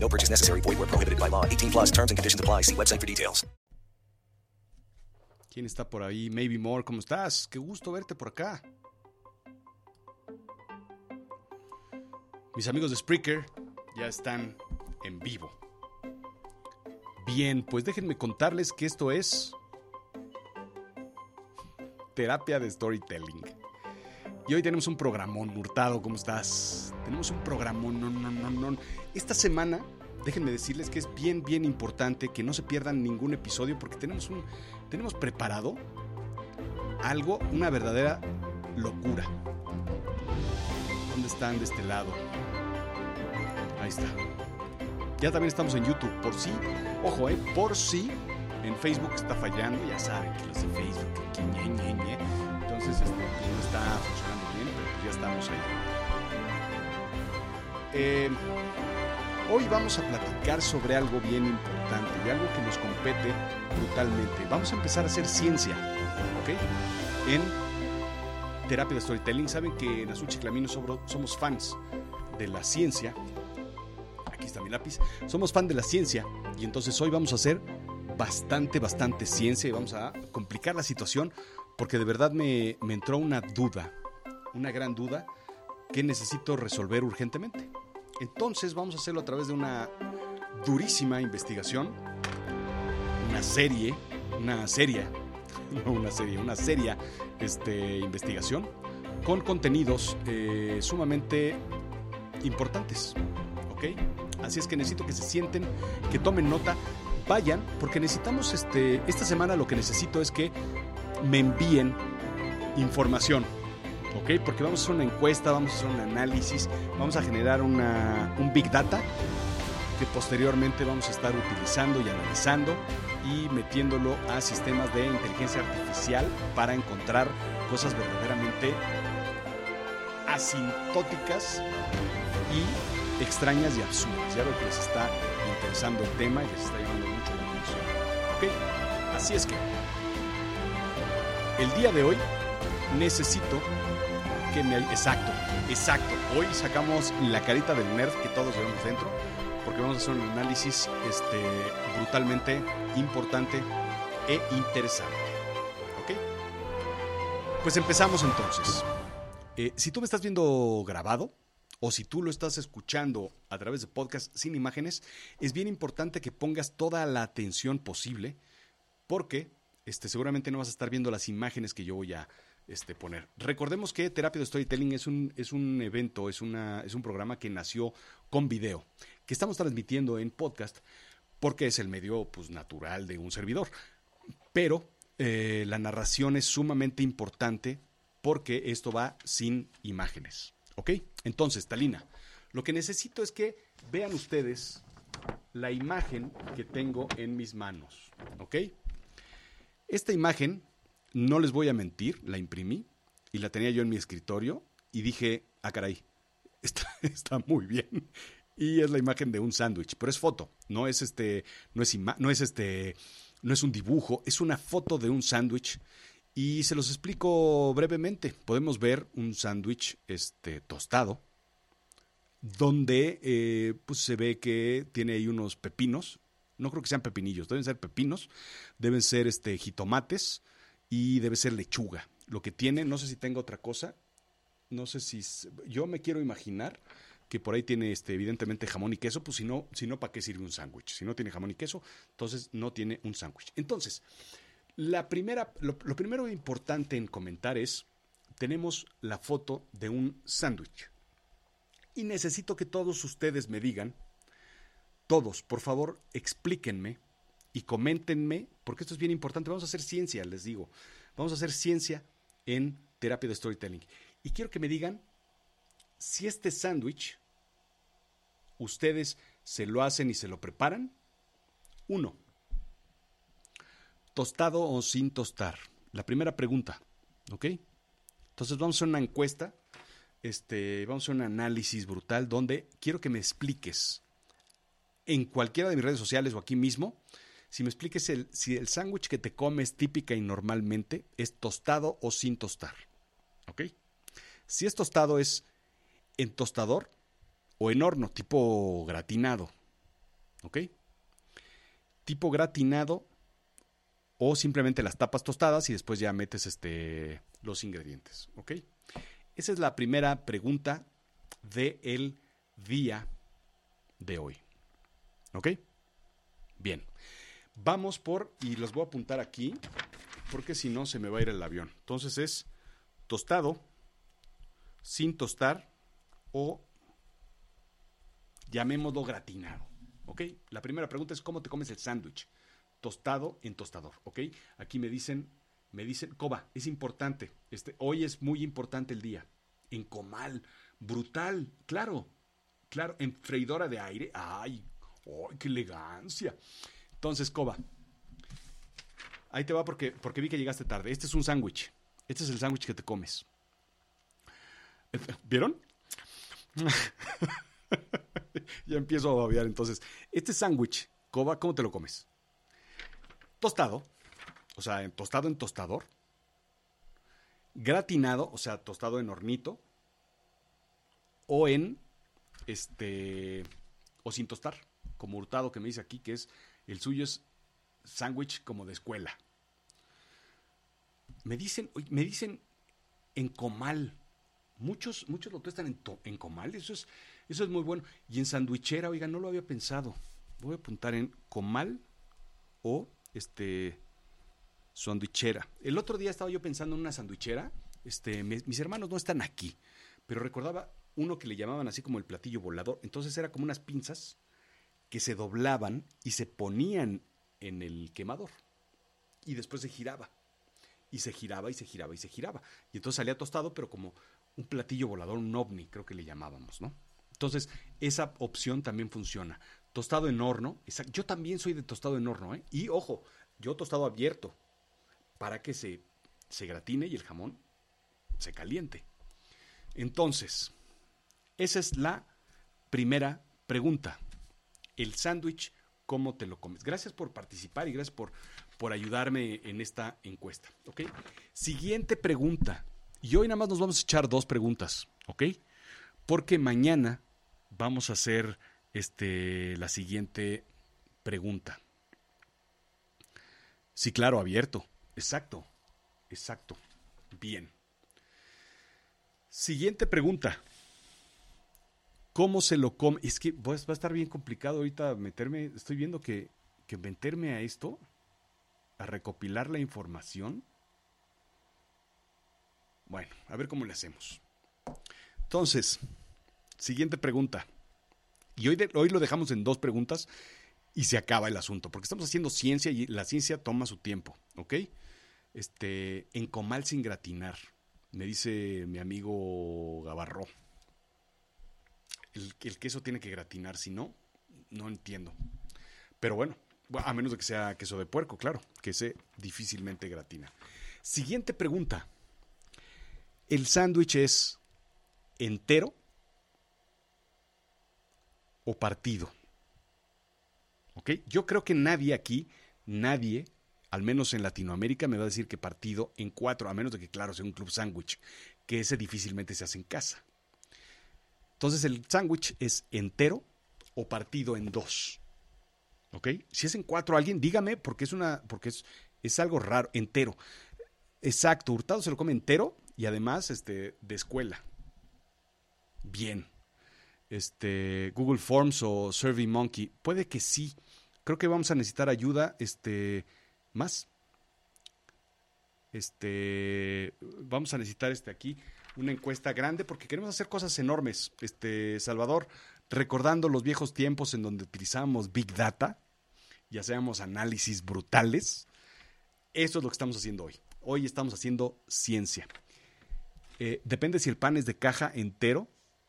No purchase necessary. Void where prohibited by law. 18 plus terms and conditions apply. See website for details. ¿Quién está por ahí? Maybe More, ¿cómo estás? Qué gusto verte por acá. Mis amigos de Spreaker ya están en vivo. Bien, pues déjenme contarles que esto es terapia de storytelling. Y hoy tenemos un programón, Hurtado, ¿cómo estás? Tenemos un programón, no, no, no, no. Esta semana, déjenme decirles que es bien, bien importante que no se pierdan ningún episodio porque tenemos un, tenemos preparado algo, una verdadera locura. ¿Dónde están de este lado? Ahí está. Ya también estamos en YouTube, por si, ojo, eh, por si en Facebook está fallando, ya saben que los de Facebook, que ñe, ñe, ñe. entonces este, no está funcionando pues estamos ahí. Eh, hoy vamos a platicar sobre algo bien importante y algo que nos compete brutalmente. Vamos a empezar a hacer ciencia, ¿ok? En terapia de storytelling. Saben que en Azul Chiclamino somos fans de la ciencia aquí está mi lápiz, somos fan de la ciencia y entonces hoy vamos a hacer bastante, bastante ciencia y vamos a complicar la situación porque de verdad me entró una duda, una gran duda que necesito resolver urgentemente. Entonces vamos a hacerlo a través de una durísima investigación, una serie, una serie, no una serie, una seria este, investigación con contenidos eh, sumamente importantes. ¿Ok? Así es que necesito que se sienten, que tomen nota, vayan, porque necesitamos, este, esta semana lo que necesito es que me envíen información. ¿Ok? Porque vamos a hacer una encuesta, vamos a hacer un análisis, vamos a generar una, un Big Data que posteriormente vamos a estar utilizando y analizando y metiéndolo a sistemas de inteligencia artificial para encontrar cosas verdaderamente asintóticas y extrañas y absurdas. Ya veo que les está interesando el tema y les está llamando mucho la atención. ¿Ok? Así es que el día de hoy necesito Exacto, exacto. Hoy sacamos la carita del nerd que todos llevamos dentro porque vamos a hacer un análisis este, brutalmente importante e interesante. ¿Ok? Pues empezamos entonces. Eh, si tú me estás viendo grabado, o si tú lo estás escuchando a través de podcast sin imágenes, es bien importante que pongas toda la atención posible porque este, seguramente no vas a estar viendo las imágenes que yo voy a este, poner. Recordemos que Terapia de Storytelling es un, es un evento, es, una, es un programa que nació con video, que estamos transmitiendo en podcast porque es el medio pues, natural de un servidor. Pero eh, la narración es sumamente importante porque esto va sin imágenes. ¿Ok? Entonces, Talina, lo que necesito es que vean ustedes la imagen que tengo en mis manos. ¿Ok? Esta imagen, no les voy a mentir, la imprimí y la tenía yo en mi escritorio y dije, ah, caray, está, muy bien. Y es la imagen de un sándwich, pero es foto, no es este, no es, no es este, no es un dibujo, es una foto de un sándwich y se los explico brevemente. Podemos ver un sándwich este, tostado, donde eh, pues se ve que tiene ahí unos pepinos. No creo que sean pepinillos, deben ser pepinos, deben ser este, jitomates y debe ser lechuga. Lo que tiene, no sé si tenga otra cosa, no sé si. Yo me quiero imaginar que por ahí tiene este, evidentemente jamón y queso, pues si no, si no ¿para qué sirve un sándwich? Si no tiene jamón y queso, entonces no tiene un sándwich. Entonces, la primera, lo, primero importante en comentar es, tenemos la foto de un sándwich. Y necesito que todos ustedes me digan, todos, por favor, explíquenme y coméntenme, porque esto es bien importante. Vamos a hacer ciencia, les digo. Vamos a hacer ciencia en terapia de storytelling. Y quiero que me digan si este sándwich ustedes se lo hacen y se lo preparan. Uno, ¿Tostado o sin tostar? La primera pregunta, ¿ok? Entonces vamos a una encuesta, este, vamos a hacer un análisis brutal donde quiero que me expliques en cualquiera de mis redes sociales o aquí mismo, si me expliques el, si el sándwich que te comes típica y normalmente es tostado o sin tostar, ¿ok? Si es tostado es en tostador o en horno, tipo gratinado, ¿ok? Tipo gratinado o simplemente las tapas tostadas y después ya metes este, los ingredientes. ¿Ok? Esa es la primera pregunta del día de hoy. ¿Ok? Bien. Vamos por, y los voy a apuntar aquí, porque si no se me va a ir el avión. Entonces es tostado, sin tostar o llamémoslo gratinado. ¿Ok? La primera pregunta es cómo te comes el sándwich tostado en tostador, ¿ok? Aquí me dicen, me dicen, Coba, es importante, este, hoy es muy importante el día. En comal, brutal, claro, claro, en freidora de aire, ay, ay, qué elegancia. Entonces, Coba, ahí te va porque, porque vi que llegaste tarde. Este es un sándwich, este es el sándwich que te comes. ¿Vieron? ya empiezo a babear entonces. Este sándwich, Coba, ¿cómo te lo comes? tostado, o sea, tostado en tostador, gratinado, o sea, tostado en hornito, o en este, o sin tostar, como hurtado que me dice aquí, que es el suyo es sándwich como de escuela. Me dicen, me dicen en comal. Muchos, muchos lo testan en, en comal, eso es, eso es muy bueno. Y en sandwichera, oiga, no lo había pensado. Voy a apuntar en comal o este, sandwichera. El otro día estaba yo pensando en una sandwichera. Este, mis hermanos no están aquí, pero recordaba uno que le llamaban así como el platillo volador. Entonces era como unas pinzas que se doblaban y se ponían en el quemador. Y después se giraba. Y se giraba y se giraba y se giraba. Y entonces salía tostado, pero como un platillo volador, un ovni, creo que le llamábamos, ¿no? Entonces, esa opción también funciona tostado en horno. Yo también soy de tostado en horno, ¿eh? Y ojo, yo tostado abierto para que se, se gratine y el jamón se caliente. Entonces, esa es la primera pregunta. El sándwich, ¿cómo te lo comes? Gracias por participar y gracias por, por ayudarme en esta encuesta. ¿Ok? Siguiente pregunta. Y hoy nada más nos vamos a echar dos preguntas. ¿Ok? Porque mañana vamos a hacer este, la siguiente pregunta. Sí, claro, abierto. Exacto, exacto. Bien. Siguiente pregunta. ¿Cómo se lo come? Es que va a estar bien complicado ahorita meterme. Estoy viendo que, que meterme a esto, a recopilar la información. Bueno, a ver cómo le hacemos. Entonces, siguiente pregunta. Y hoy, hoy lo dejamos en dos preguntas y se acaba el asunto, porque estamos haciendo ciencia y la ciencia toma su tiempo, ¿ok? Este, en comal sin gratinar, me dice mi amigo Gavarro. El, queso tiene que gratinar, si no, no entiendo. Pero bueno, a menos de que sea queso de puerco, claro, que se difícilmente gratina. Siguiente pregunta. ¿El sándwich es entero o partido. Yo creo que nadie aquí, nadie, al menos en Latinoamérica, me va a decir que partido en cuatro, a menos de que, claro, sea un club sándwich, que ese difícilmente se hace en casa. Entonces el sándwich es entero o partido en dos. ¿Ok? Si es en cuatro alguien, dígame, porque es una, porque es, es algo raro, entero. Exacto, Hurtado se lo come entero y además este, de escuela. Bien este, Google Forms o SurveyMonkey? Puede que sí. Creo que vamos a necesitar ayuda este, más. Este, vamos a necesitar este aquí una encuesta grande porque queremos hacer cosas enormes. Este, Salvador, recordando los viejos tiempos en donde utilizamos Big Data y hacíamos análisis brutales. Eso es lo que estamos haciendo hoy. Hoy estamos haciendo ciencia. Eh, depende si el pan es de caja entero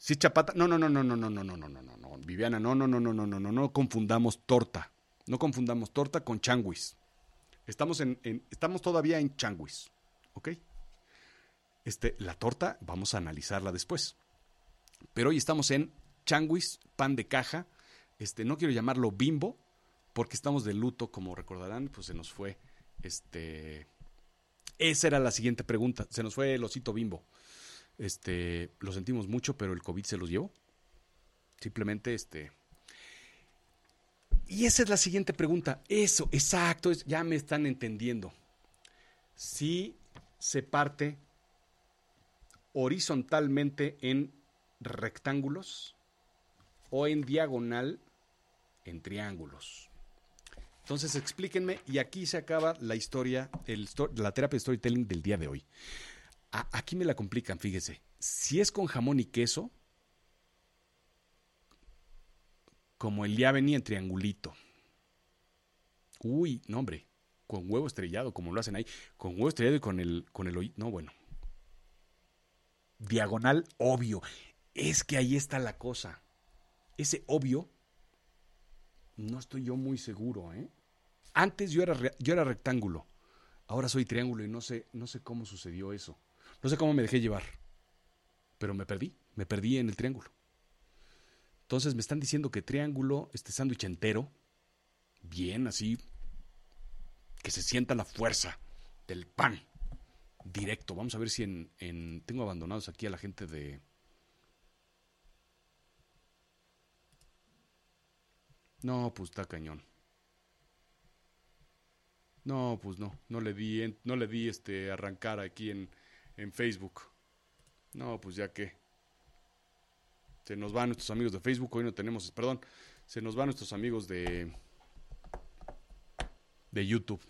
si es chapata, no, no, no, no, no, no, no, no, no, no, no, Viviana, no, no, no, no, no, no, no, no confundamos torta. No confundamos torta con changuis. Estamos, en, en- estamos todavía en Changuis, ¿ok? Este, la torta vamos a analizarla después. Pero hoy estamos en Changuis, pan de caja. Este, no quiero llamarlo bimbo, porque estamos de luto, como recordarán, pues se nos fue. Este. Esa era la siguiente pregunta. Se nos fue el osito bimbo. Este, lo sentimos mucho, pero el COVID se los llevó. Simplemente, este. Y esa es la siguiente pregunta. Eso, exacto, ya me están entendiendo. Si se parte horizontalmente en rectángulos o en diagonal en triángulos. Entonces explíquenme y aquí se acaba la historia, el la terapia de storytelling del día de hoy. Aquí me la complican, fíjese. Si es con jamón y queso, como el ya venía en triangulito. Uy, no hombre, con huevo estrellado, como lo hacen ahí, con huevo estrellado y con el, con el no bueno. Diagonal obvio. Es que ahí está la cosa. Ese obvio, no estoy yo muy seguro, ¿eh? Antes yo era, yo era rectángulo, ahora soy triángulo y no sé, no sé cómo sucedió eso. No sé cómo me dejé llevar, pero me perdí, me perdí en el triángulo. Entonces me están diciendo que triángulo, este sándwich entero, bien así, que se sienta la fuerza del pan directo. Vamos a ver si en, en- tengo abandonados aquí a la gente de No, pues está cañón. No, pues no, no le di, no le di este arrancar aquí en, en Facebook. No, pues ya que se nos van nuestros amigos de Facebook, hoy no tenemos, perdón, se nos van nuestros amigos de de YouTube.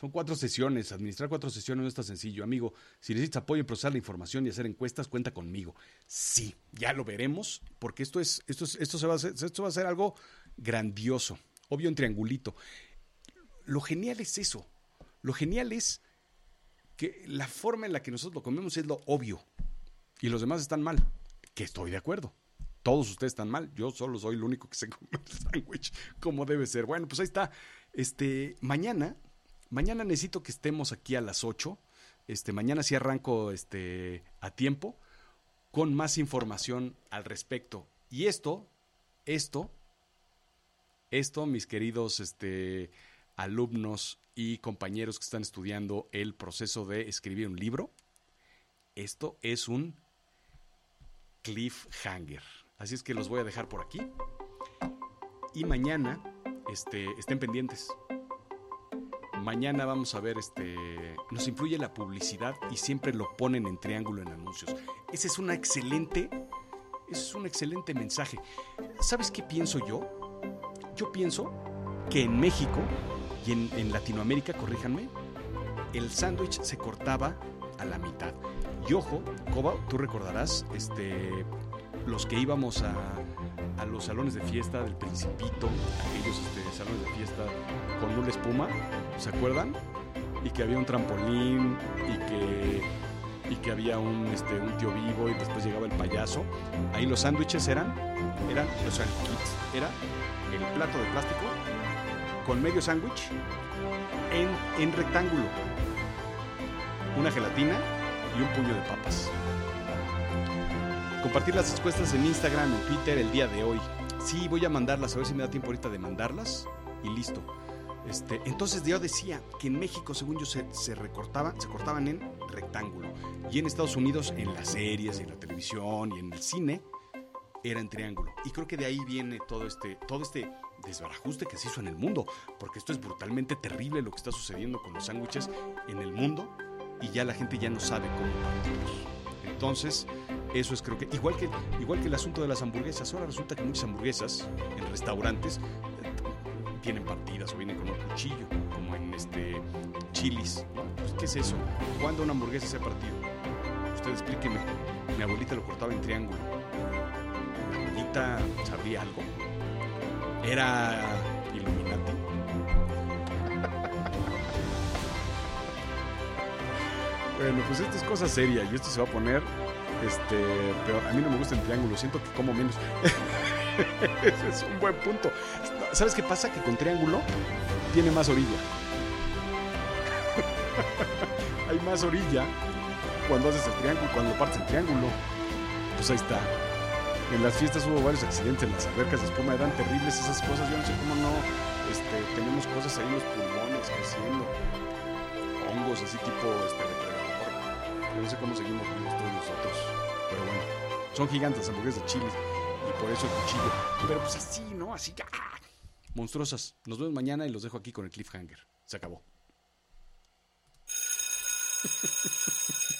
Son cuatro sesiones. Administrar cuatro sesiones no está sencillo. Amigo, si necesitas apoyo en procesar la información y hacer encuestas, cuenta conmigo. Sí, ya lo veremos, porque esto es, esto es, esto va a esto va a ser algo grandioso. Obvio en triangulito. Lo genial es eso. Lo genial es que la forma en la que nosotros lo comemos es lo obvio. Y los demás están mal. Que estoy de acuerdo. Todos ustedes están mal. Yo solo soy el único que se come el sándwich como debe ser. Bueno, pues ahí está. Este, mañana, mañana necesito que estemos aquí a las 8. Este, mañana sí arranco este, a tiempo con más información al respecto. Y esto, esto, esto, mis queridos este, alumnos y compañeros que están estudiando el proceso de escribir un libro, esto es un cliffhanger. Así es que los voy a dejar por aquí. Y mañana, este, estén pendientes. Mañana vamos a ver, este, nos influye la publicidad y siempre lo ponen en triángulo en anuncios. Ese es una excelente, ese es un excelente mensaje. ¿Sabes qué pienso yo? Yo pienso que en México y en, Latinoamérica, corríjanme, el sándwich se cortaba a la mitad. Y ojo, Coba, tú recordarás, este, los que íbamos a, a los salones de fiesta del Principito, aquellos este, salones de fiesta con una espuma, ¿se acuerdan? Y que había un trampolín y que, y que había un, este, tío vivo y después llegaba el payaso. Ahí los sándwiches eran, eran, el kit era el plato de plástico con medio sándwich en, en rectángulo, una gelatina y un puño de papas. Compartir las respuestas en Instagram o Twitter el día de hoy. Sí, voy a mandarlas, a ver si me da tiempo ahorita de mandarlas y listo. Este, entonces yo decía que en México, según yo, se, se recortaban, se cortaban en rectángulo. Y en Estados Unidos, en las series, en la televisión y en el cine, era en triángulo. Y creo que de ahí viene todo este, todo este desbarajuste que se hizo en el mundo. Porque esto es brutalmente terrible lo que está sucediendo con los sándwiches en el mundo. Y ya la gente ya no sabe cómo partirlos. Entonces, eso es creo que igual que igual que el asunto de las hamburguesas. Ahora resulta que muchas hamburguesas en restaurantes eh, tienen partidas o vienen con un cuchillo, como en este chilis. Pues, ¿Qué es eso? ¿Cuándo una hamburguesa se ha partido? Usted explíqueme. Mi abuelita lo cortaba en triángulo. ¿Mi abuelita sabría algo? ¿Era Illuminati? Bueno, pues esto es cosa seria y esto se va a poner este, peor. A mí no me gusta el triángulo, siento que como menos. Es un buen punto. ¿Sabes qué pasa? Que con triángulo tiene más orilla. hay más orilla cuando haces el triángulo, cuando partes el triángulo. Pues ahí está. En las fiestas hubo varios accidentes, en las albercas de espuma eran terribles esas cosas. Yo no sé cómo no este, tenemos cosas ahí en los pulmones creciendo. Hongos así tipo este. No sé cómo seguimos vivos todos nosotros. Pero bueno, son gigantes hamburguesas de chile y por eso el cuchillo. Pero pues así, ¿no? Así. ¡ah! Monstruosas. Nos vemos mañana y los dejo aquí con el cliffhanger. Se acabó.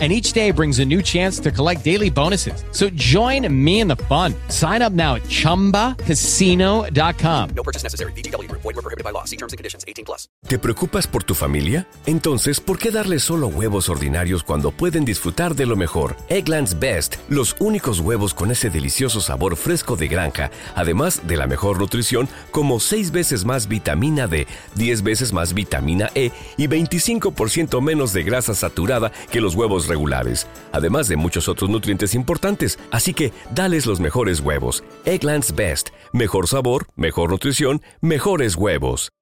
and each day brings a new chance to collect daily bonuses. So join me in the fun. Sign up now at ChumbaCasino.com. No purchase necessary. BGW. Void were prohibited by law. See terms and conditions. 18 plus. ¿Te preocupas por tu familia? Entonces, ¿por qué darles solo huevos ordinarios cuando pueden disfrutar de lo mejor? Eggland's Best, los únicos huevos con ese delicioso sabor fresco de granja, además de la mejor nutrición, como 6 veces más vitamina D, 10 veces más vitamina E y 25% menos de grasa saturada que los huevos regulares, además de muchos otros nutrientes importantes. Así que dales los mejores huevos. Egglands Best. Mejor sabor, mejor nutrición, mejores huevos.